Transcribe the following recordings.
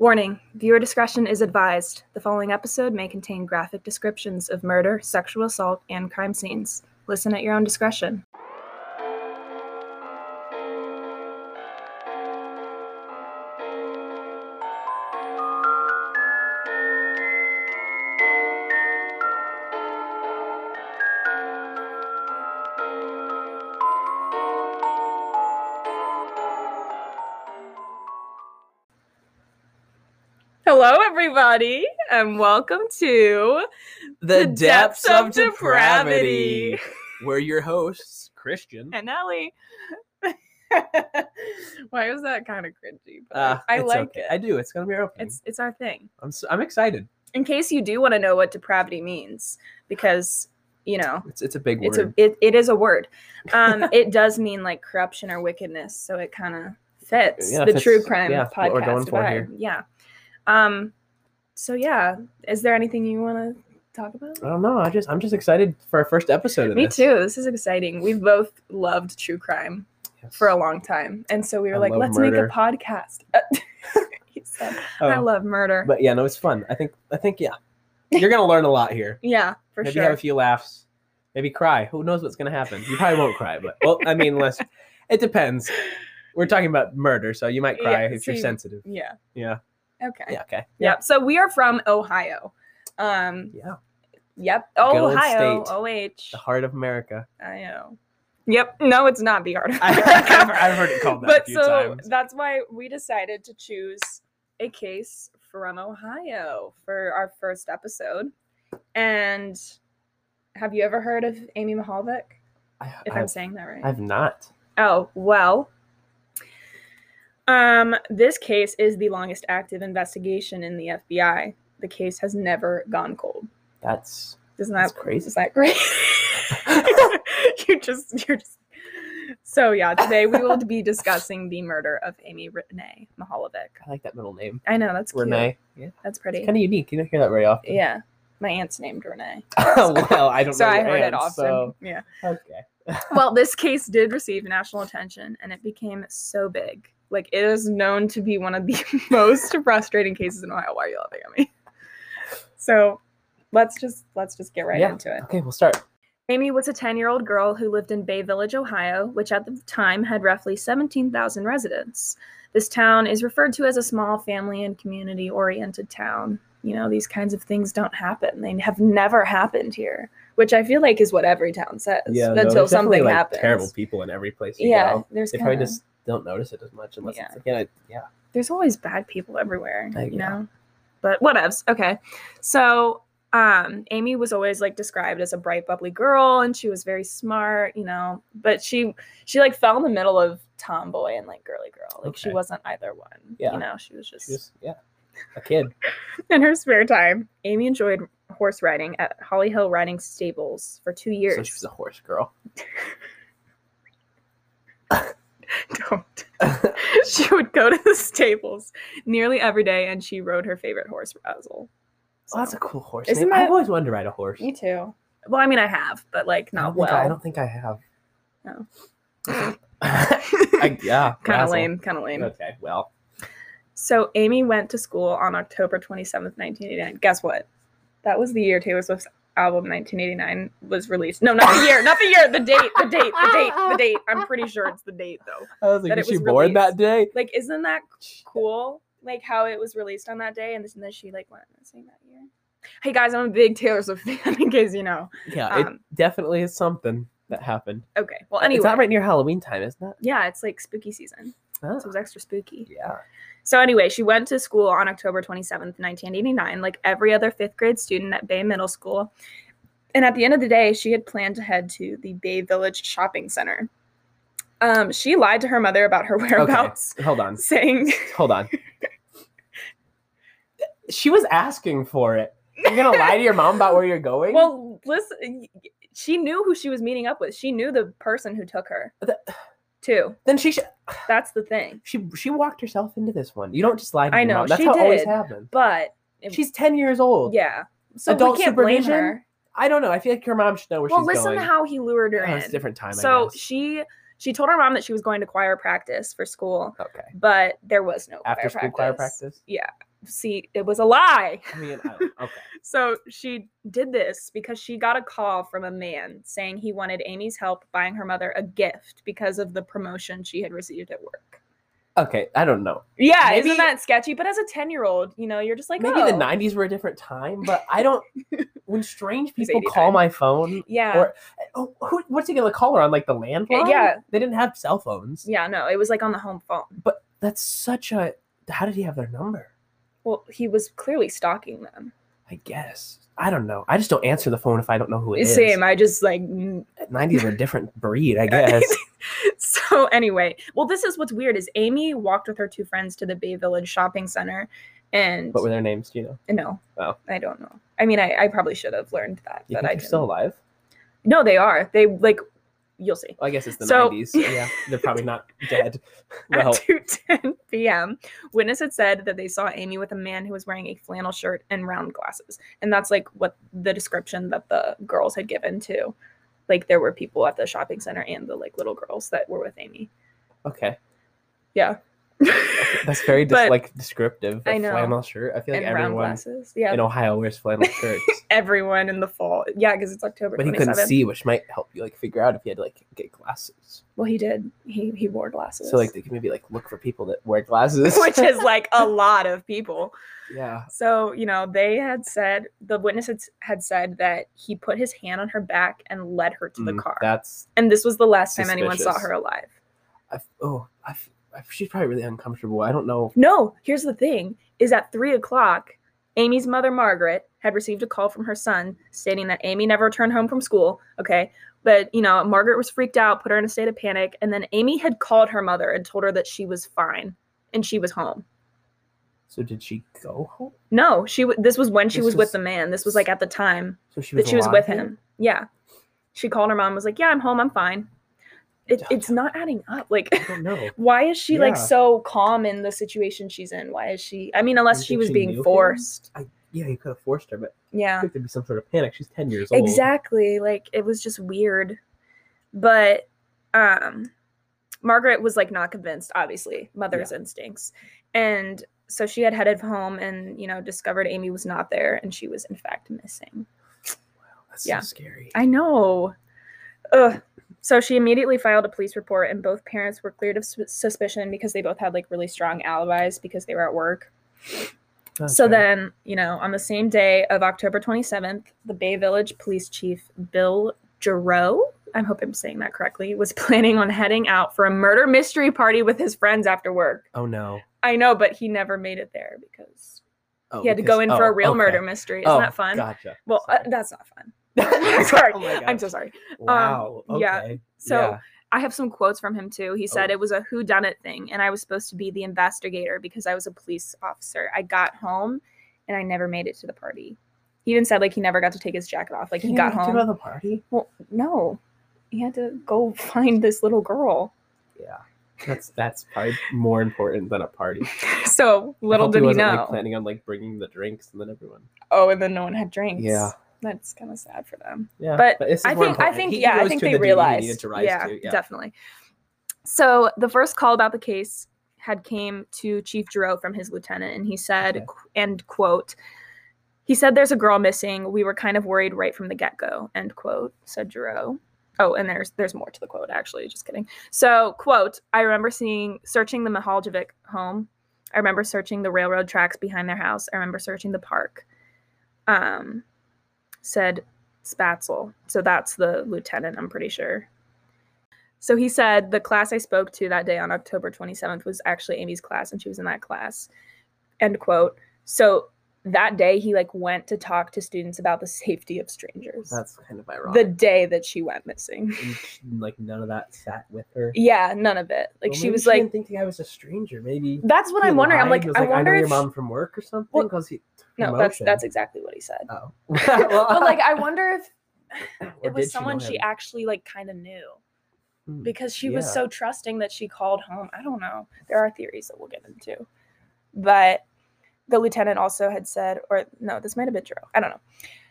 Warning viewer discretion is advised. The following episode may contain graphic descriptions of murder, sexual assault, and crime scenes. Listen at your own discretion. Everybody, and welcome to The, The depths, Depths of of depravity. We're your hosts, Christian. and Ellie. Why was that kind of cringy? But Uh, I like okay. it. I do. It's gonna be our opening. It's it's our thing. I'm s- I'm excited. In case you do want to know what depravity means, because you know It's it's a big it's word. a it, it is a word. Um, it does mean like corruption or wickedness, so it kind of fits Yeah, the fits- true crime yeah, what we're going podcast for vibe. here. Yeah. Um. So yeah, is there anything you want to talk about? I don't know. I just I'm just excited for our first episode of Me this. too. This is exciting. We've both loved true crime Yes. for a long time, and so we were I like, let's murder. make a podcast. he said, Oh, "I love murder." But yeah, no, it's fun. I think I think yeah, you're gonna learn a lot here. yeah, for Maybe sure. Maybe have a few laughs. Maybe cry. Who knows what's gonna happen? You probably won't cry, but well, I mean, unless it depends. We're talking about murder, so you might cry Yeah, if so you're you- sensitive. yeah. Yeah. Okay. Yeah. Okay. Yep. So we are from Ohio. Um. Yeah. Yep. Good Ohio. state. OH. The heart of America. I know. Yep. No, it's not the heart of I've, America. I've heard it called that but a few so times. that's why we decided to choose a case from Ohio for our first episode. And have you ever heard of Amy Mahalvik? I, If I've, I'm saying that right. I've not. Oh, well. Um, this case is the longest active investigation in the FBI. The case has never gone cold. That's Isn't That's that crazy. Is that great? you just you're just so yeah. Today we will be discussing the murder of Amy Renee Mihaljevic. I like that middle name, I know that's cute. Renee. Yeah, That's pretty. kind of unique. You don't hear that very often. Yeah, my aunt's named Renee, well, I don't so. I heard it often. So Yeah. okay. Well, this case did receive national attention, and it became so big. Like it is known to be one of the most frustrating cases in Ohio. Why are you laughing at me? So, let's just let's just get right Yeah. into it. Okay, we'll start. Amy was a 10 year old girl who lived in Bay Village, Ohio, which at the time had roughly 17,000 residents. This town is referred to as a small family and community oriented town. You know, these kinds of things don't happen. They have never happened here, which I feel like is what every town says Yeah, until there's definitely, something like, happens. Terrible people in every place you Yeah, go. there's They kinda- just don't notice it as much unless Yeah. it's again. I, yeah. there's always bad people everywhere, Uh, you yeah. know. But whatevs. Okay. So um Amy was always like described as a bright, bubbly girl and she was very smart, you know, but she she like fell in the middle of tomboy and like girly girl. Like she wasn't either one. Yeah. You know, she was just, Just yeah, a kid. in her spare time. Amy enjoyed horse riding at Holly Hill Riding Stables for two years. So she was a horse girl. Don't. she would go to the stables nearly every day and she rode her favorite horse Razzle. Oh, that's a cool horse. Isn't name. that- I've always wanted to ride a horse. Me too. Well, I mean, I have, but like I not don't well. I, I don't think I have. No. Oh. I, yeah. kind of lame. Kind of lame. Okay, well, So Amy went to school on October 27th, 1989. Guess what? That was the year Taylor Swift's album 1989 was released. No, not the year. Not the year. The date. The date. The date. The date. I'm pretty sure it's the date though. I was like, That is it she was born that released. day? Like, isn't that cool? Like how it was released on that day, and then she like went missing that year. Hey guys, I'm a big Taylor Swift fan. In case you know. Yeah, Um, it definitely is something that happened. Okay. Well, anyway, It's not right near Halloween time, isn't it? Yeah, it's like spooky season, Oh, so it was extra spooky. yeah. So anyway, she went to school on October 27th, 1989, like every other fifth grade student at Bay Middle School. And at the end of the day, she had planned to head to the Bay Village Shopping Center. Um, she lied to her mother about her whereabouts, Hold on. saying, Hold on. she was asking for it. You're gonna lie to your mom about where you're going? "Well, listen, she knew who she was meeting up with. She knew the person who took her, The- too. then she sh- That's the thing. she she walked herself into this one. You don't just lie to I know, mom. That's she how it always did. happens. But it- She's ten years old. yeah, so Adult we can't blame her. I don't know. I feel like her mom should know where Well, she's going. Well, listen to how he lured her Oh, in. it's a different time. I so she she told her mom that she was going to choir practice for school, okay. but there was no After choir school choir practice. Yeah, see, it was a lie. I mean, I okay. So she did this because she got a call from a man saying he wanted Amy's help buying her mother a gift because of the promotion she had received at work. Okay, I don't know. Yeah, Maybe- isn't that sketchy? But as a 10 year old, you know, you're just like, Maybe oh. the '90s were a different time, but I don't. when strange people call my phone, Yeah. or oh, who, what's he gonna call her on? Like the landline? yeah. they didn't have cell phones. yeah, no, it was like on the home phone. But that's such a. How did he have their number? Well, he was clearly stalking them. I guess I don't know. I just don't answer the phone if I don't know who it is. Same. I just like. mm. '90s are a different breed, I guess. so anyway, well, this is what's weird is Amy walked with her two friends to the Bay Village shopping center, and what were their names? Do you know? no, Oh. I don't know. I mean, I, I probably should have learned that, You but think I they're still didn't. alive? No, they are. They like, you'll see. Well, I guess it's the So- 90s. So yeah, they're probably not dead. At Well, 2:10 p.m., witness had said that they saw Amy with a man who was wearing a flannel shirt and round glasses, and that's like what the description that the girls had given to. Like there were people at the shopping center and the like little girls that were with Amy. okay, Yeah. That's very dis- But- like descriptive. I know. flannel shirt. I feel like and everyone glasses. Yeah. in Ohio wears flannel shirts, Everyone in the fall. Yeah, because it's October but he couldn't see, which might help you like figure out if you had to like get glasses. Well, he did. He he wore glasses. So like they can maybe like look for people that wear glasses. which is like a lot of people. yeah, So, you know, they had said the witness had, had said that he put his hand on her back and led her to the Mm, car. That's and this was the last time anyone saw her alive. I oh I she's probably really uncomfortable. I don't know. No, here's the thing is at three o'clock, Amy's mother, Margaret, had received a call from her son stating that Amy never returned home from school. Okay. But, you know, Margaret was freaked out, put her in a state of panic. And then Amy had called her mother and told her that she was fine and she was home. So did she go home? No, she w- this was when she This was with the man. This was like at the time So she was that she was with him. Yeah. She called her mom was like, "Yeah, I'm home. I'm fine." It, it's not adding up. Like I don't know. why is she like so calm in the situation she's in? Why is she I mean, unless she was she being forced. Yeah, you could have forced her, but I Yeah. there'd be some sort of panic. She's ten years old. Exactly. Like it was just weird. But um Margaret was like not convinced, obviously, mother's instincts. And so she had headed home and, you know, discovered Amy was not there and she was in fact missing. Wow, that's Yeah. so scary. I know. Ugh. So she immediately filed a police report, and both parents were cleared of sus- suspicion because they both had like really strong alibis because they were at work. So then, you know, on the same day of October 27th, the Bay Village Police Chief Bill Giroux, I hope I'm saying that correctly, was planning on heading out for a murder mystery party with his friends after work. Oh no. I know, but he never made it there because Oh, he had to go in for a oh, real okay. murder mystery. Isn't oh, that fun? Gotcha. Well, uh, that's not fun. sorry. Oh I'm so sorry. Wow. Um, yeah. okay. So Yeah. I have some quotes from him too. He said Oh. it was a who done it thing and I was supposed to be the investigator because I was a police officer. I got home and I never made it to the party. He even said like he never got to take his jacket off. Like he You got didn't to go to home. the party. Well, no. He had to go find this little girl. Yeah. That's that's probably more important than a party. So little did he wasn't, know. Like, planning on like bringing the drinks and then everyone. oh, and then no one had drinks. Yeah. That's kind of sad for them. Yeah. But is I think I think yeah, I think they the realized. yeah, to, yeah. definitely. So the first call about the case had came to Chief Giroux from his lieutenant, and he said, Okay. and quote, he said, "There's a girl missing. We were kind of worried right from the get go." End quote. Said Giroux. Oh, and there's there's more to the quote actually. Just kidding. So quote, I remember seeing searching the Mihaljevic home. I remember searching the railroad tracks behind their house. I remember searching the park. Um, said Spaetzel. So that's the lieutenant, I'm pretty sure. So he said the class I spoke to that day on October 27th was actually Amy's class, and she was in that class. End quote. So that day he like went to talk to students about the safety of strangers. That's kind of ironic. the day that she went missing. And like none of that sat with her. Yeah, none of it. Like Well, she was she like, didn't think the was a stranger. Maybe that's what I'm wondering. I'm like, He was I wonder know if your mom from work or something Well, because no, that's that's exactly what he said. Oh. But like, I wonder if it was did she someone she actually like kind of knew. Hmm, because she was so trusting that she called home. I don't know. There are theories that we'll get into. But the lieutenant also had said, or no, this might have been Drew. I don't know.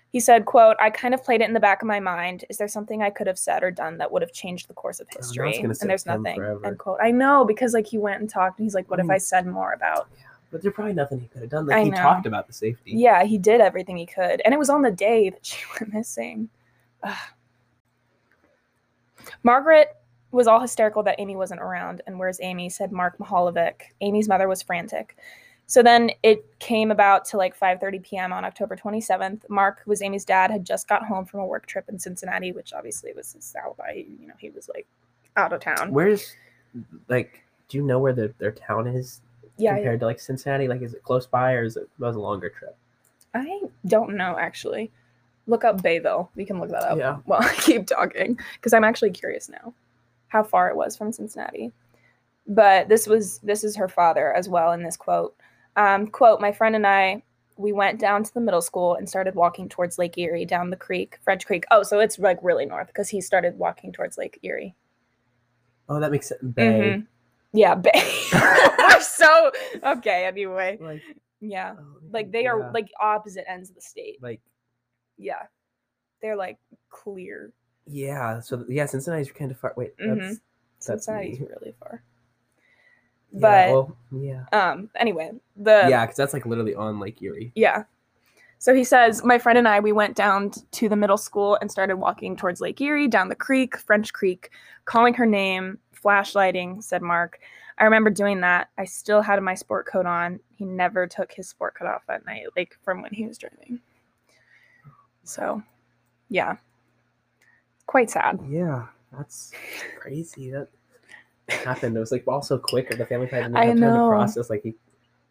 He said, quote, I kind of played it in the back of my mind. Is there something I could have said or done that would have changed the course of Oh, history? gonna and there's nothing. forever. End quote. I know because like he went and talked and he's like, what if Mm. I said more about Yeah. But there's probably nothing he could have done. Like I he know. talked about the safety. Yeah, he did everything he could. And it was on the day that she went missing. Ugh. Margaret was all hysterical that Amy wasn't around. And where's Amy? said Mark Mihaljevic. Amy's mother was frantic. So then it came about to like 5:30 p.m. on October 27th. Mark, who was Amy's dad, had just got home from a work trip in Cincinnati, which obviously was his alibi. You know, he was like out of town. Where's like? Do you know where the, their town is yeah, compared to like Cincinnati? Like, is it close by or is it was a longer trip? I don't know actually. Look up Bayville. We can look that up Yeah. while I keep talking because I'm actually curious now how far it was from Cincinnati. But this was this is her father as well in this quote. Um, quote: My friend and I we went down to the middle school and started walking towards Lake Erie down the creek, French Creek. Oh, so it's like really north because he started walking towards Lake Erie. Oh, that makes sense. Bay. Mhm. Yeah, Bay. We're so okay. Anyway, Like, yeah, oh, like they are like opposite ends of the state. like Yeah. They're like clear. yeah. So yeah, Cincinnati's kind of far. Wait, Mhm. that's Cincinnati's me. really far. yeah, But well, yeah, um anyway, the yeah, because that's like literally on Lake Erie. yeah. So he says, my friend and I, we went down to the middle school and started walking towards Lake Erie, down the creek, French Creek, calling her name, flashlighting, said Mark. I remember doing that. I still had my sport coat on. He never took his sport coat off that night, like from when he was driving. So, yeah. Quite sad. Yeah, that's crazy. That happened. It was like also quick. The family didn't I time to know. process. Like he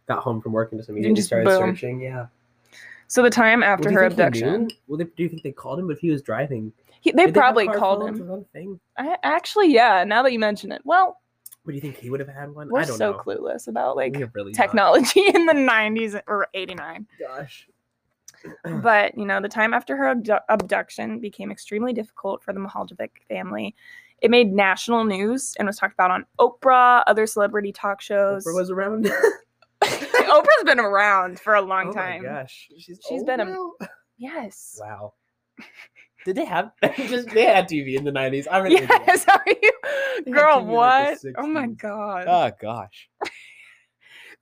got home from work and just immediately just started boom. searching. Yeah. So the time after Well, her abduction. Well, they, do you think they called him? If he was driving, he, they Did probably car called him. Was that a thing? I, actually, yeah. Now that you mention it, well, What do you think he would have had one? we're I don't so know. clueless about like really not. technology in the 90s or 89. Gosh. But, you know, the time after her abdu- abduction became extremely difficult for the Mihaljevic family. It made national news and was talked about on Oprah, other celebrity talk shows. Oprah was around. Oprah's been around for a long oh time. my gosh, she's She's been a- now? Yes. Wow. Did they have just they had TV in the nineties? I'm really Yes, are you? Girl, what? like, oh my god. Oh gosh.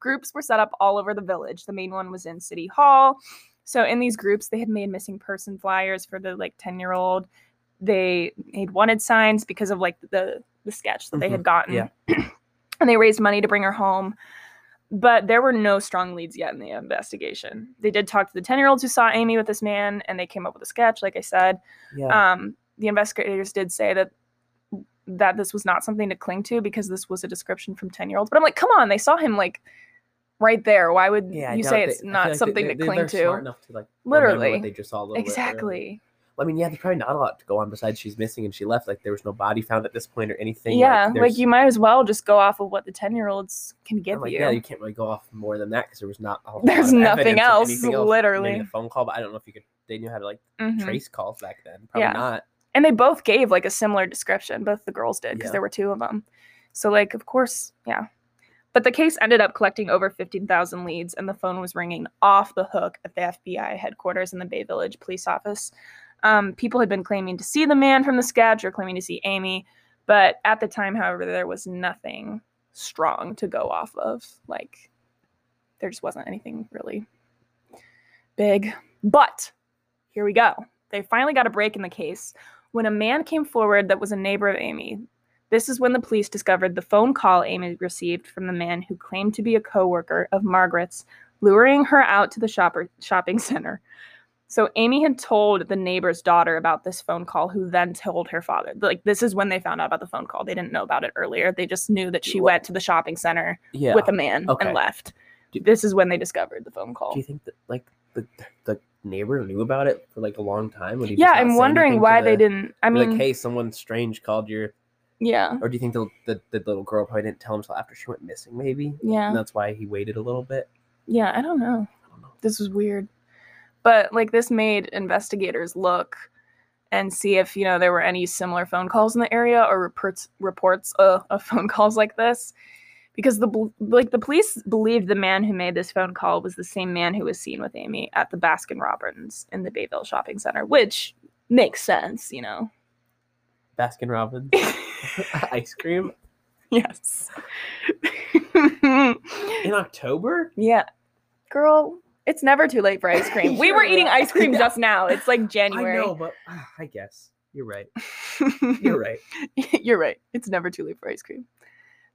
groups were set up all over the village. The main one was in City Hall. So in these groups, they had made missing person flyers for the like 10 year old. They made wanted signs because of like the the sketch that they had mm-hmm. gotten. yeah. and they raised money to bring her home. But there were no strong leads yet in the investigation. They did talk to the 10 year olds who saw Amy with this man and they came up with a sketch, like I said. Yeah. Um, the investigators did say that that this was not something to cling to because this was a description from 10 year olds. But I'm like, come on, they saw him like right there. Why would yeah. You say it's not something they, to they- cling to? Smart enough to like Literally. they just saw little bit. I mean, yeah, there's probably not a lot to go on besides she's missing and she left. Like there was no body found at this point or anything. yeah, like, there's- you might as well just go off of what the 10 year olds can give like, you. yeah, you can't really go off more than that because there was not. There's nothing else, else. literally. Maybe a phone call, but I don't know if you could. They knew how to like Mhm. trace calls back then. Probably Yeah. not. And they both gave like a similar description. Both the girls did because Yeah. there were two of them. So, like, of course, yeah. But the case ended up collecting over 15,000 leads, and the phone was ringing off the hook at the FBI headquarters in the Bay Village police office. Um, people had been claiming to see the man from the sketch or claiming to see Amy, but at the time, however, there was nothing strong to go off of. Like, there just wasn't anything really big. But here we go. They finally got a break in the case when a man came forward that was a neighbor of Amy. This is when the police discovered the phone call Amy received from the man who claimed to be a coworker of Margaret's, luring her out to the shopper, shopping center. So Amy had told the neighbor's daughter about this phone call, who then told her father. Like this is when they found out about the phone call. They didn't know about it earlier. They just knew that she went to the shopping center Yeah. with a man Okay. and left. Do- This is when they discovered the phone call. Do you think that like the the neighbor knew about it for like a long time? Would he just Yeah, not I'm say wondering to why they the- didn't. I be mean, like, hey, someone strange called your. yeah, Or do you think the, the the little girl probably didn't tell him until after she went missing? Maybe. yeah. And that's why he waited a little bit. Yeah, I don't know. I don't know. This was weird. But like this made investigators look and see if, you know, there were any similar phone calls in the area or reports reports uh, of phone calls like this. Because the like the police believed the man who made this phone call was the same man who was seen with Amy at the Baskin Robbins in the Bayville shopping center, which makes sense, you know. Baskin Robbins ice cream. yes. In October? yeah. Girl, it's never too late for ice cream. We were eating ice cream just now. It's like January. I know, but ah, I guess you're right. You're right. You're right. It's never too late for ice cream.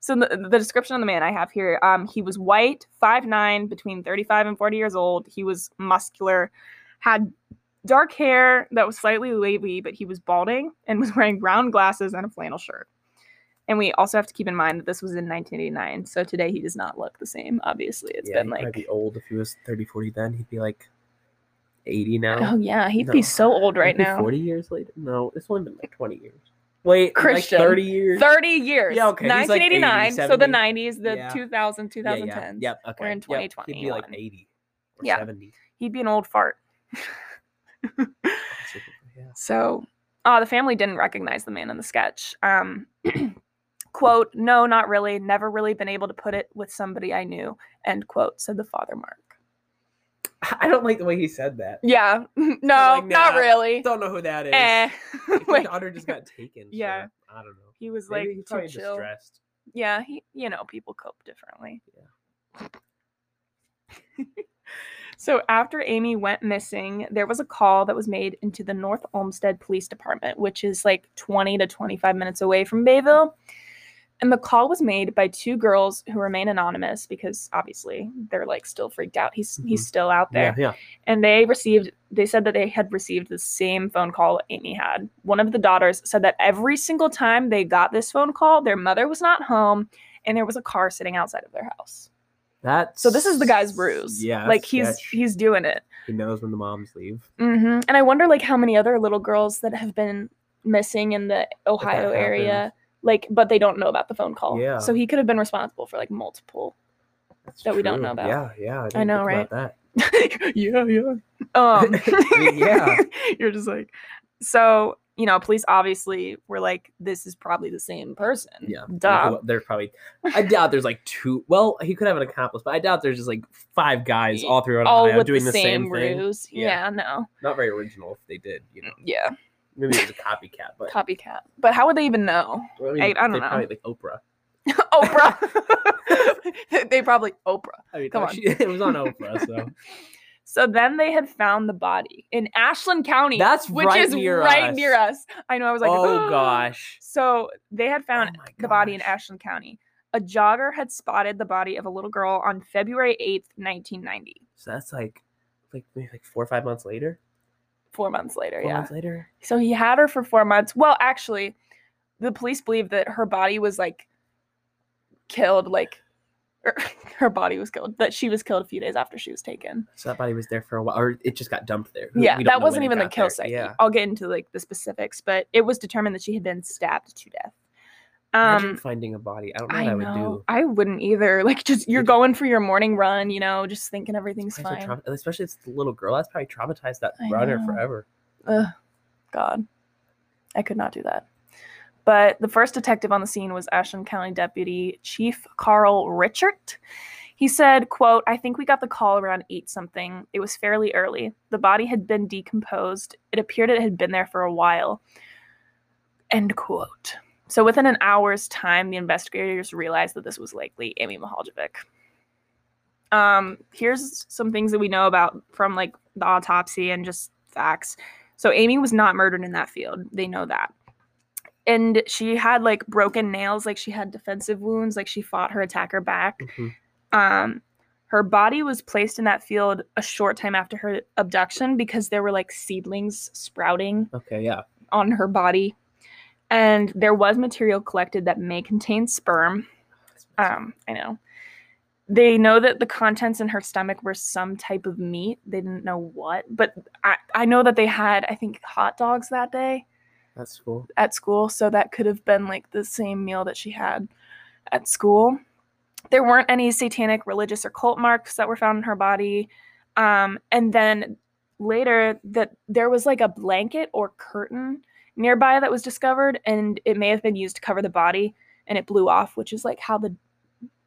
So the, the description of the man I have here, um, he was white, 5'9", between 35 and 40 years old. He was muscular, had dark hair that was slightly wavy, but he was balding and was wearing round glasses and a flannel shirt. And we also have to keep in mind that this was in 1989. So today he does not look the same. Obviously, it's yeah, been like, might be old if he was 30, 40 then. He'd be like 80 now. oh yeah, he'd No. be so old right now. 40 years later? No, it's only been like 20 years. Wait, Christian. like 30 years? 30 years. Yeah, okay, he's like 80, 1989. so the 90s, the Yeah. 2000, 2010s. Yeah, yeah. Yep, okay. We're in Yep, He'd be like 80 or Yeah. 70. He'd be an old fart. Yeah. So, uh, the family didn't recognize the man in the sketch. Um, quote, no, not really. Never really been able to put it with somebody I knew. End quote, said the father, Mark. I don't like the way he said that. Yeah, no, like, not really. Don't know who that is. Eh. Daughter just got taken. so Yeah. I don't know. he was Maybe like he's too chill. distressed. Yeah, he, you know, people cope differently. Yeah. So after Amy went missing, there was a call that was made into the North Olmsted Police Department, which is like 20 to 25 minutes away from Bayville. And the call was made by two girls who remain anonymous because obviously they're like still freaked out. He's he's Mhm. still out there. Yeah, yeah. And they received they said that they had received the same phone call Amy had. One of the daughters said that every single time they got this phone call, their mother was not home and there was a car sitting outside of their house. That's So this is the guy's ruse. Yeah, like he's sketch. he's doing it. He knows when the moms leave. Mm-hmm. And I wonder like how many other little girls that have been missing in the Ohio area. Like, but they don't know about the phone call. Yeah. So he could have been responsible for like multiple. That's That we don't know about. Yeah, yeah. I, didn't know, right about yeah, yeah. Um, Yeah. You're just like, so you know, police obviously were like, this is probably the same person. Yeah. Duh. There's probably. I doubt there's like two. Well, he could have an accomplice, but I doubt there's just like five guys all throughout All Ohio with doing the the same, same, thing. ruse. Yeah. yeah, no. Not very original if they did. You know, Yeah. Maybe it was a copycat, but Copycat. But how would they even know? I, mean, I- I don't they know. Probably like Oprah. Oprah. they probably Oprah. I mean, Come on. it was on Oprah, so So then they had found the body in Ashland County. That's which right is near right us. near us. I know. I was like, oh gosh. So they had found Oh the body in. Ashland County. A jogger had spotted the body of a little girl on February 8th, 1990. So that's like, like maybe like four or five months later. Four months later, Four yeah. months later. So he had her for four months. Well, actually, the police believe that her body was like killed, like er, her body was killed, that she was killed a few days after she was taken. So that body was there for a while, or it just got dumped there. Yeah, that wasn't even the kill site. Yeah. I'll get into like the specifics, but it was determined that she had been stabbed to death. Um, finding a body. I don't know I what I, would do. I wouldn't either. Like, just you're going for your morning run, you know, just thinking everything's fine. trauma- especially it's the little girl. That's probably traumatized that I runner know. forever. Ugh, God, I could not do that. But the first detective on the scene was Ashland County Deputy Chief Carl Richard. He said, quote, I think we got the call around 8 something. It was fairly early. The body had been decomposed. It appeared it had been there for a while. End quote. So within an hour's time, the investigators realized that this was likely Amy Mihaljevic. Um, here's some things that we know about from like the autopsy and just facts. So Amy was not murdered in that field. They know that. And she had like broken nails, like she had defensive wounds, like she fought her attacker back. Mhm. Um her body was placed in that field a short time after her abduction because there were like seedlings sprouting Okay, yeah. on her body. And there was material collected that may contain sperm. Um, I know. They know that the contents in her stomach were some type of meat. They didn't know what, but I, I know that they had, I think, hot dogs that day That's cool. at school. So that could have been like the same meal that she had at school. There weren't any satanic, religious, or cult marks that were found in her body. Um, and then later, that there was like a blanket or curtain nearby that was discovered, and it may have been used to cover the body, and it blew off, which is like how the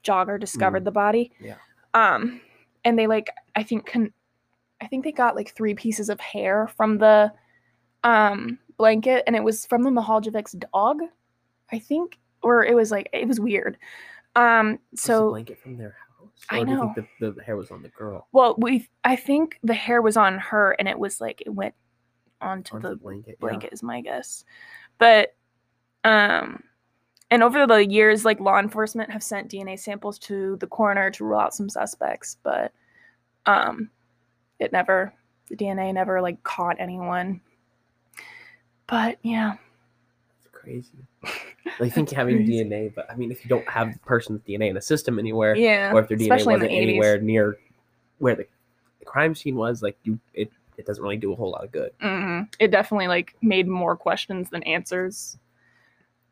jogger discovered the body. Yeah. Um, and they like, I think, con- I think they got like three pieces of hair from the um blanket and it was from the Mihaljevic's dog, I think, or it was like it was weird. Um, so blanket from their house. I Or do you know. think the, the hair was on the girl? well, we I think the hair was on her and it was like it went onto Onto the blanket. yeah. blanket is my guess. But um and over the years like law enforcement have sent DNA samples to the coroner to rule out some suspects, but um it never the DNA never like caught anyone. But yeah. It's crazy. I think having crazy. DNA, but I mean, if you don't have the person's DNA in the system anywhere, Yeah. or if their DNA especially wasn't 80s. anywhere near where the crime scene was, like you, it, it doesn't really do a whole lot of good. hmm It definitely like made more questions than answers.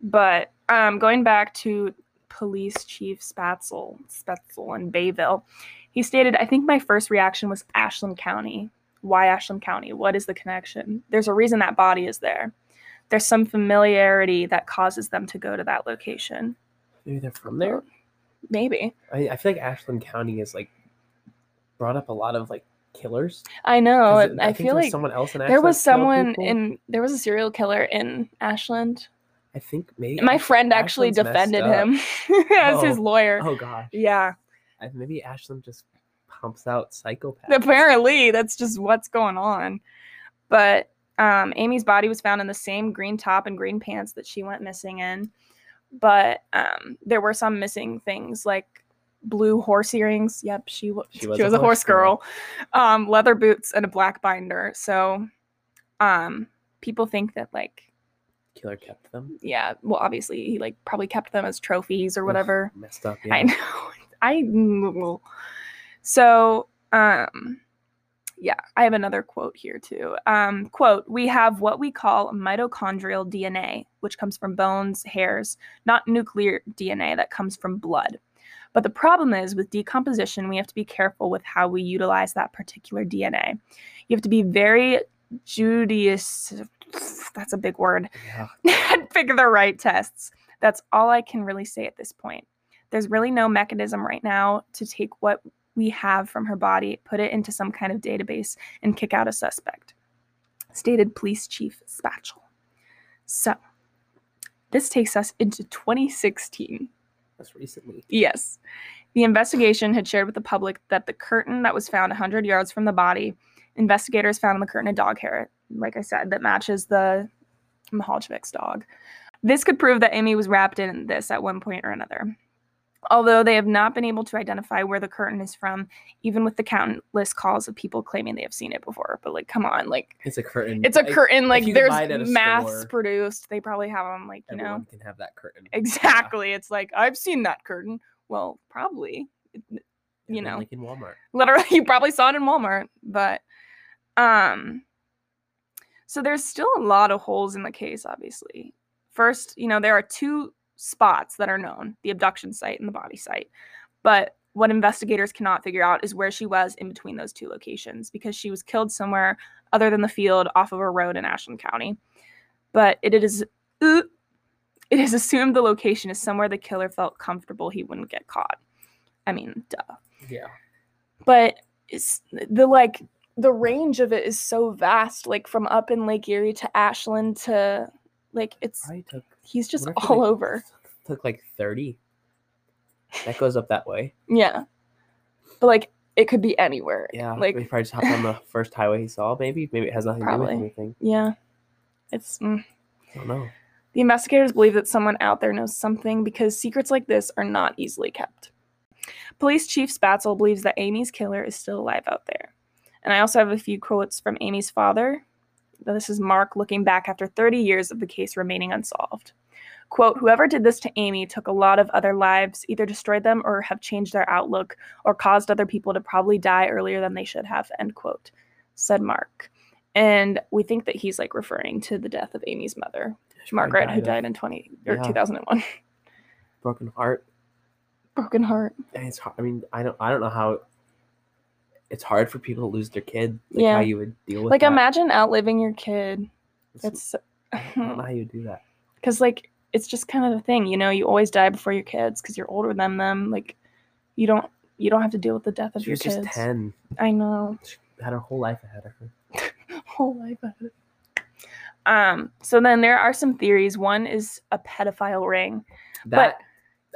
But um, going back to Police Chief Spaetzel, Spaetzel in Bayville, he stated, "I think my first reaction was Ashland County. Why Ashland County? What is the connection? There's a reason that body is there. There's some familiarity that causes them to go to that location. Maybe they're from there. Maybe I, I feel like Ashland County is like brought up a lot of like killers. I know. 'Cause I, think feel there was like someone else in there was someone in there was a serial killer in Ashland. I think maybe My friend actually Ashland's defended him as his Oh. lawyer. Oh gosh, Yeah. I, maybe Ashland just pumps out psychopaths. Apparently, that's just what's going on. But um, Amy's body was found in the same green top and green pants that she went missing in. But um, there were some missing things like blue horse earrings. Yep, she, wa- She she was was, a horse horse girl. Um, leather boots and a black binder. So um, people think that, like, Killer kept them. yeah, well, obviously, he like probably kept them as trophies or Ugh, whatever. messed up. Yeah. I know. I so um yeah, I have another quote here too. Um quote, we have what we call mitochondrial DNA, which comes from bones, hairs, not nuclear DNA that comes from blood. But the problem is with decomposition, we have to be careful with how we utilize that particular DNA. You have to be very Judaist that's a big word Yeah. and pick the right tests. That's all I can really say at this point. There's really no mechanism right now to take what we have from her body, put it into some kind of database, and kick out a suspect, stated Police Chief Spaetzel. So, this takes us into 2016. That's recently. Yes. The investigation had shared with the public that the curtain that was found 100 yards from the body, investigators found in the curtain a dog hair, like I said, that matches the Mihaljevic's dog. This could prove that Amy was wrapped in this at one point or another. Although they have not been able to identify where the curtain is from, even with the countless calls of people claiming they have seen it before. But like, come on, like It's a curtain. it's a I- curtain. Like there's buy it at a mass store, produced. They probably have them. Like you know, can have that curtain. Exactly. It's like I've seen that curtain. Well, probably. Yeah, you know. like in Walmart. Literally, you probably saw it in Walmart, but um so there's still a lot of holes in the case obviously. First, you know, there are two spots that are known, the abduction site and the body site. But what investigators cannot figure out is where she was in between those two locations because she was killed somewhere other than the field off of a road in Ashland County. But it is it is assumed the location is somewhere the killer felt comfortable he wouldn't get caught. I mean, duh. Yeah. But it's the like the range of it is so vast, like from up in Lake Erie to Ashland to like it's Probably took. He's just wonder if it, all like, over. Took like thirty. That goes up that way. Yeah. But like it could be anywhere. Yeah. Like he probably just hopped on the first highway he saw. Maybe. Maybe it has nothing to do with anything. yeah. It's mm. I don't know. The investigators believe that someone out there knows something because secrets like this are not easily kept. Police Chief Spaetzel believes that Amy's killer is still alive out there. And I also have a few quotes from Amy's father. This is Mark looking back after 30 years of the case remaining unsolved. Quote, whoever did this to Amy took a lot of other lives, either destroyed them or have changed their outlook or caused other people to probably die earlier than they should have, end quote, said Mark. And we think that he's like referring to the death of Amy's mother, She Margaret, who of died in 20 or Yeah. 2001. broken heart. Broken heart. And it's hard. I mean, I don't. I don't know how. It's hard for people to lose their kid. Like Yeah. How you would deal with Like that. imagine outliving your kid. It's- It's I don't know how you do that. because like it's just kind of the thing, you know. You always die before your kids because you're older than them. Like you don't you don't have to deal with the death of She your was kids. just ten. I know. She had her whole life ahead of her. Whole life it. Um. So then there are some theories. One is a pedophile ring. That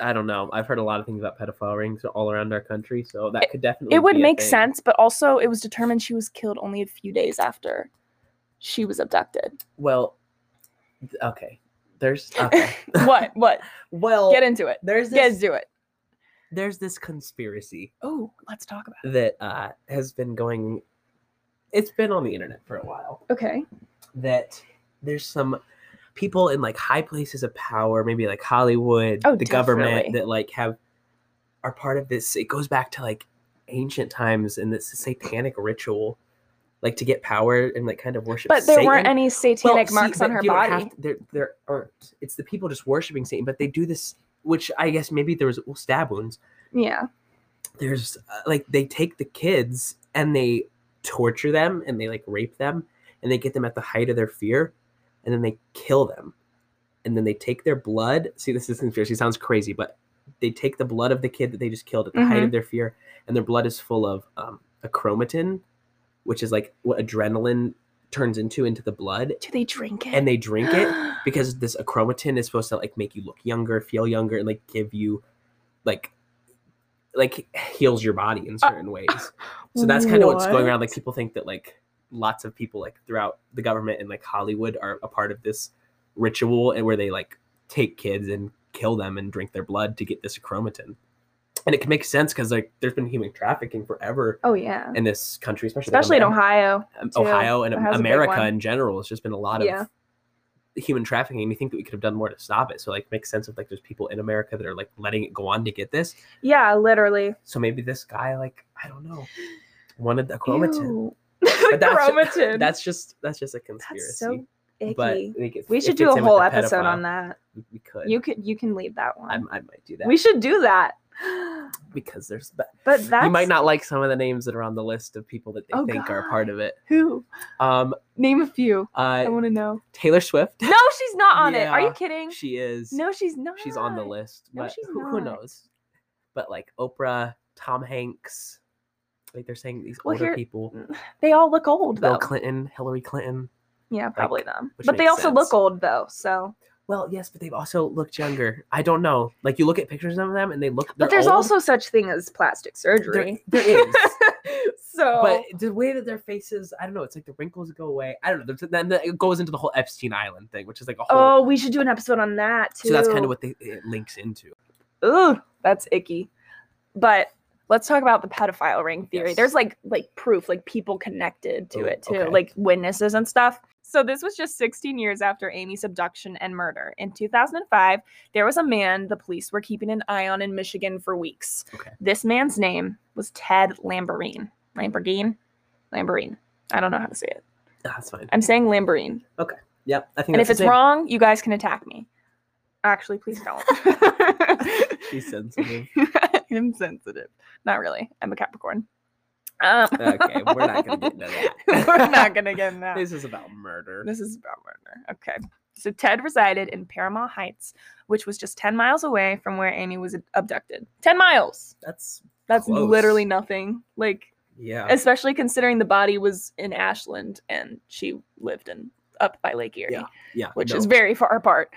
I don't know. I've heard a lot of things about pedophile rings all around our country, so that could definitely It would be a make thing. sense, but also it was determined she was killed only a few days after she was abducted. Well, okay. There's okay. what? What? well, Get into it. there's Get this, into it. there's this conspiracy Oh, let's talk about that uh, has been going. It's been on the internet for a while. Okay. That there's some people in like high places of power, maybe like Hollywood, Oh, the government, that like have are part of this. It goes back to like ancient times and this satanic ritual, like to get power and like kind of worship. But there weren't any satanic see, marks on her body. to- there, there aren't. It's the people just worshiping Satan, but they do this, which I guess maybe there was well, stab wounds. Yeah. There's uh, like they take the kids and they torture them and they like rape them and they get them at the height of their fear and then they kill them and then they take their blood. See, this is conspiracy. Sounds crazy, but they take the blood of the kid that they just killed at the height Mhm. of their fear, and their blood is full of um, a chromatin, which is like what adrenaline turns into into the blood, Do they drink it? and they drink it because this achromatin is supposed to like make you look younger, feel younger, and like give you like like heals your body in certain ways. So that's kind of what's going around. Like people think that like lots of people like throughout the government and like Hollywood are a part of this ritual and where they like take kids and kill them and drink their blood to get this chromatin. And it can make sense because like there's been human trafficking forever Oh yeah. in this country, especially like, in Ohio. um. Ohio and That has a big America in general. It's just been a lot of Yeah. human trafficking. And you think that we could have done more to stop it. So like makes sense of like there's people in America that are like letting it go on to get this. Yeah, literally. So maybe this guy like I don't know wanted the chromatin. Ew. But that's chromatin. That's just that's just a conspiracy. That's so icky. but if- we should do a whole episode pedophile, on that. We, could. You could you can leave that one. I, I might do that. we should do that. because there's but But that's you might not like some of the names that are on the list of people that they Oh, think are part of it. who? Um, Name a few. I uh, want to know. Taylor Swift. No, she's not on it. Are you kidding? She is. no, she's not. she's on the list. No, but she's who, who knows? But like Oprah, Tom Hanks, like they're saying these Well, older here- people. They all look old Bill though. Clinton, Hillary Clinton. yeah, probably them. But they also look old though. So, Well, yes, but they've also looked younger. I don't know. Like you look at pictures of them and they look. but there's old. also such thing as plastic There- surgery. there is. so, but the way that their faces, I don't know. It's like the wrinkles go away. I don't know. Then it goes into the whole Epstein Island thing, which is like a whole. oh, we should do an episode on that too. so that's kind of what they, it links into. Ugh, that's icky. But let's talk about the pedophile ring theory. Yes. There's like like proof, like people connected to Ooh, it too, okay. like witnesses and stuff. So this was just 16 years after Amy's abduction and murder. In 2005, there was a man the police were keeping an eye on in Michigan for weeks. Okay. This man's name was Ted Lamborghini. Lamborghini? Lamborghini. I don't know how to say it. That's fine. I'm saying Lamborghini. Okay. Yep. I think. And if it's wrong, you guys can attack me. Actually, please don't. She's sensitive. I'm sensitive. Not really. I'm a Capricorn. Um, Okay, we're not gonna get into that. we're not gonna get in that. This is about murder. This is about murder. Okay. So Ted resided in Paramount Heights, which was just 10 miles away from where Amy was abducted. 10 miles. That's That's Close. literally nothing. Like, yeah. especially considering the body was in Ashland and she lived in up by Lake Erie. Yeah, yeah. which no. is very far apart.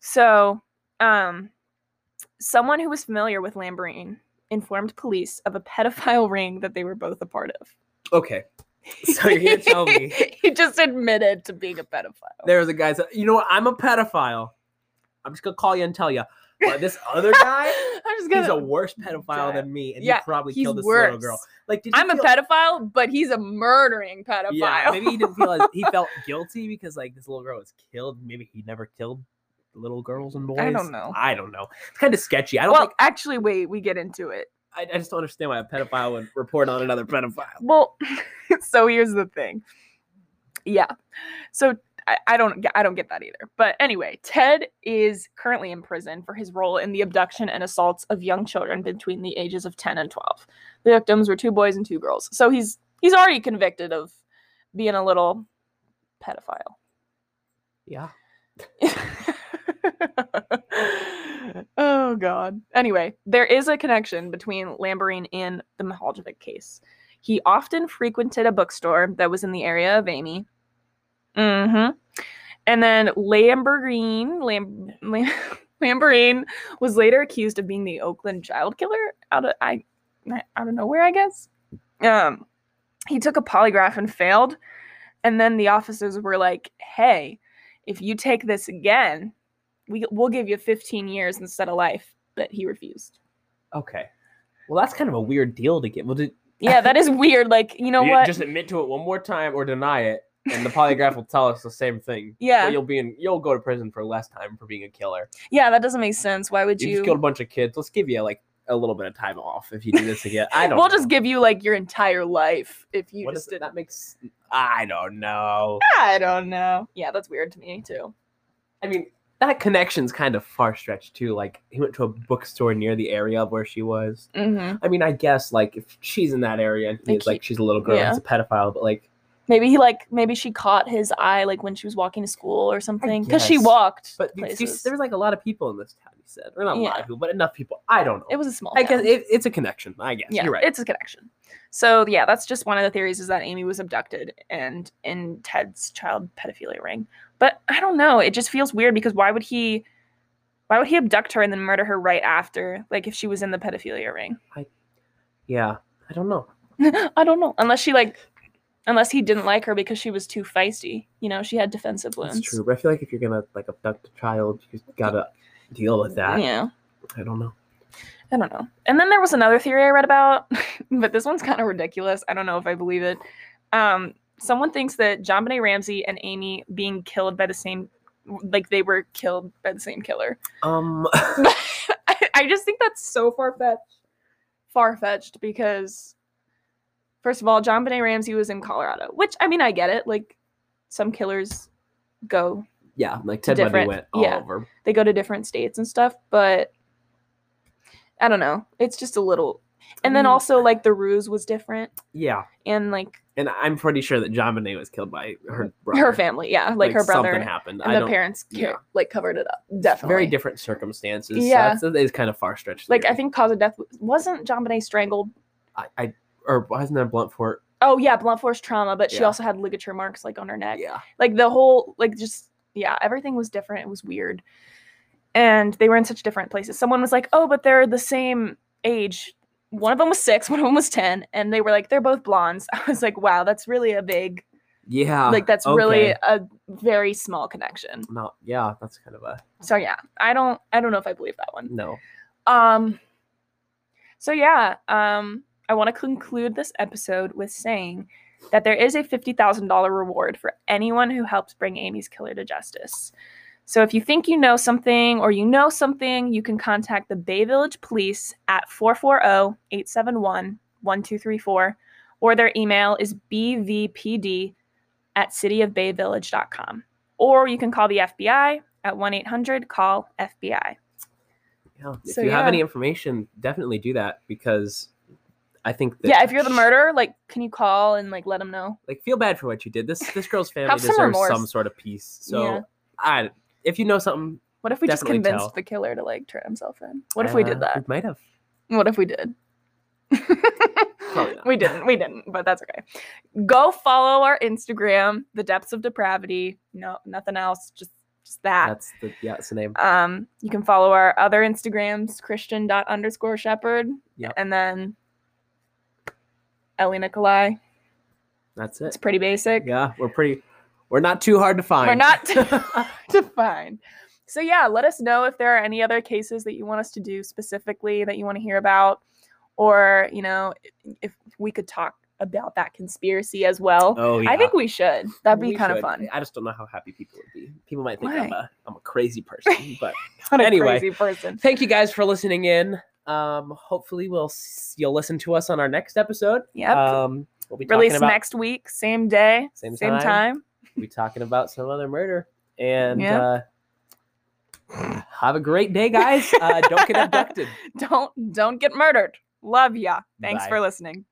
So, um, someone who was familiar with Lamborghini informed police of a pedophile ring that they were both a part of. okay. So you're gonna tell me he just admitted to being a pedophile. there was a guy. said, You know what? I'm a pedophile. I'm just gonna call you and tell you. But this other guy, I'm just he's gonna. he's a worse pedophile than me, and Yeah, he probably killed this little girl. Like, did I'm a pedophile, but he's a murdering pedophile. Yeah, maybe he didn't feel as, he felt guilty because like this little girl was killed. Maybe he never killed little girls and boys. I don't know. I don't know. It's kind of sketchy. I don't well, think. actually, wait, we get into it. I, I just don't understand why a pedophile would report on another pedophile. Well, so here's the thing. Yeah. So I, I don't I don't get that either. But anyway, Ted is currently in prison for his role in the abduction and assaults of young children between the ages of 10 and 12. The victims were two boys and two girls. So he's he's already convicted of being a little pedophile. Yeah. oh god. Anyway, there is a connection between Lamborghini and the Mihaljevic case. He often frequented a bookstore that was in the area of Amy. Mm-hmm. And then Lamborghini, Lam, Lam, Lamborghini was later accused of being the Oakland child killer out of I out of nowhere, I guess. Um, he took a polygraph and failed, and then the officers were like, "Hey, if you take this again, we we'll give you 15 years instead of life." But he refused. Okay. Well, that's kind of a weird deal to get. Well, did, Yeah, that is weird. Like, you know you what? just admit to it one more time or deny it, and the polygraph will tell us the same thing. Yeah. But you'll be in. You'll go to prison for less time for being a killer. yeah, that doesn't make sense. Why would You, you? just killed a bunch of kids. Let's give you like a little bit of time off if you do this again. I don't. we'll know. just give you like your entire life if you What just is it? did. That makes. I don't know. I don't know. Yeah, that's weird to me too. I mean, that connection's kind of far stretched too. Like he went to a bookstore near the area of where she was. hmm I mean, I guess like if she's in that area and Like he's like she's a little girl, yeah. he's a pedophile, but like Maybe he like maybe she caught his eye like when she was walking to school or something because she walked. but you- you- places. there was like a lot of people in this town. He said, or not a lot of people, but enough people. I don't know. it was a small. I guess it, it's a connection. I guess yeah, you're right. it's a connection. So yeah, that's just one of the theories is that Amy was abducted and in Ted's child pedophilia ring. But I don't know. It just feels weird because why would he? Why would he abduct her and then murder her right after? Like if she was in the pedophilia ring. yeah, I don't know. I don't know. Unless she like, unless he didn't like her because she was too feisty. You know, she had defensive wounds. That's true, but I feel like if you're gonna like abduct a child, you gotta deal with that. Yeah. I don't know. I don't know. And then there was another theory I read about, but this one's kind of ridiculous. I don't know if I believe it. Um, someone thinks that JonBenét Ramsey and Amy being killed by the same, like they were killed by the same killer. Um, I, I just think that's so far fetched. Far fetched because, first of all, JonBenét Ramsey was in Colorado, which I mean, I get it. Like, some killers go, yeah, like Ted Bundy went all yeah. over. they go to different states and stuff, but I don't know. It's just a little. And then also, like, the ruse was different. Yeah, And, like, and I'm pretty sure that JonBenét was killed by her brother. her family, yeah, like, her brother. Something happened. And I the don't. parents, ca- yeah. like, covered it up. Definitely. Very different circumstances. Yeah. Yeah, so that is kind of far stretched. Like, I think cause of death wasn't JonBenét strangled. I, I or wasn't that blunt fort? Oh, yeah, blunt force trauma, but she Yeah. also had ligature marks, like, on her neck. Yeah, like the whole like just yeah everything was different it was weird and they were in such different places someone was like oh but they're the same age one of them was six one of them was 10 and they were like they're both blondes i was like wow that's really a big yeah. like that's really a very small connection no. Yeah, that's kind of a so yeah i don't i don't know if i believe that one no. um so yeah um i want to conclude this episode with saying that there is a $50,000 reward for anyone who helps bring Amy's killer to justice. So if you think you know something or you know something, you can contact the Bay Village Police at oh, 440-871-1234 or their email is bvpd at cityofbayvillage.com. Or you can call the FBI at 1-800-CALL-FBI. Yeah. If So, you have any information, definitely do that because I think that Yeah, if you're the murderer, like, can you call and like let them know? like feel bad for what you did. This this girl's family some deserves remorse. some sort of peace. So Yeah. I if you know something, What if we just Definitely convinced tell. the killer to like turn himself in? What if we uh, did that? We might have. What if we did? Probably not. we didn't. We didn't, but that's okay. Go follow our Instagram, The Depths of Depravity. No, nothing else. Just just that. That's the yeah, it's the name. Um, you can follow our other Instagrams, Christian dot underscore Shepherd, Yep. and then Ellie Nickoli. That's it. It's it. pretty basic. Yeah, we're pretty. We're not too hard to find. We're not too hard to find. So yeah, let us know if there are any other cases that you want us to do specifically that you want to hear about, or you know, if we could talk about that conspiracy as well. oh yeah. I think we should. That'd be kind of fun. I just don't know how happy people would be. People might think I'm a I'm a crazy person, but Anyway. crazy person. thank you guys for listening in. Um, hopefully we'll you'll listen to us on our next episode. Yep. Um, we'll be released about next week, same day, Same same time. time. Be talking about some other murder and Yeah. uh, have a great day, guys. Uh, don't get abducted. Don't don't get murdered. Love ya. Thanks Bye. for listening.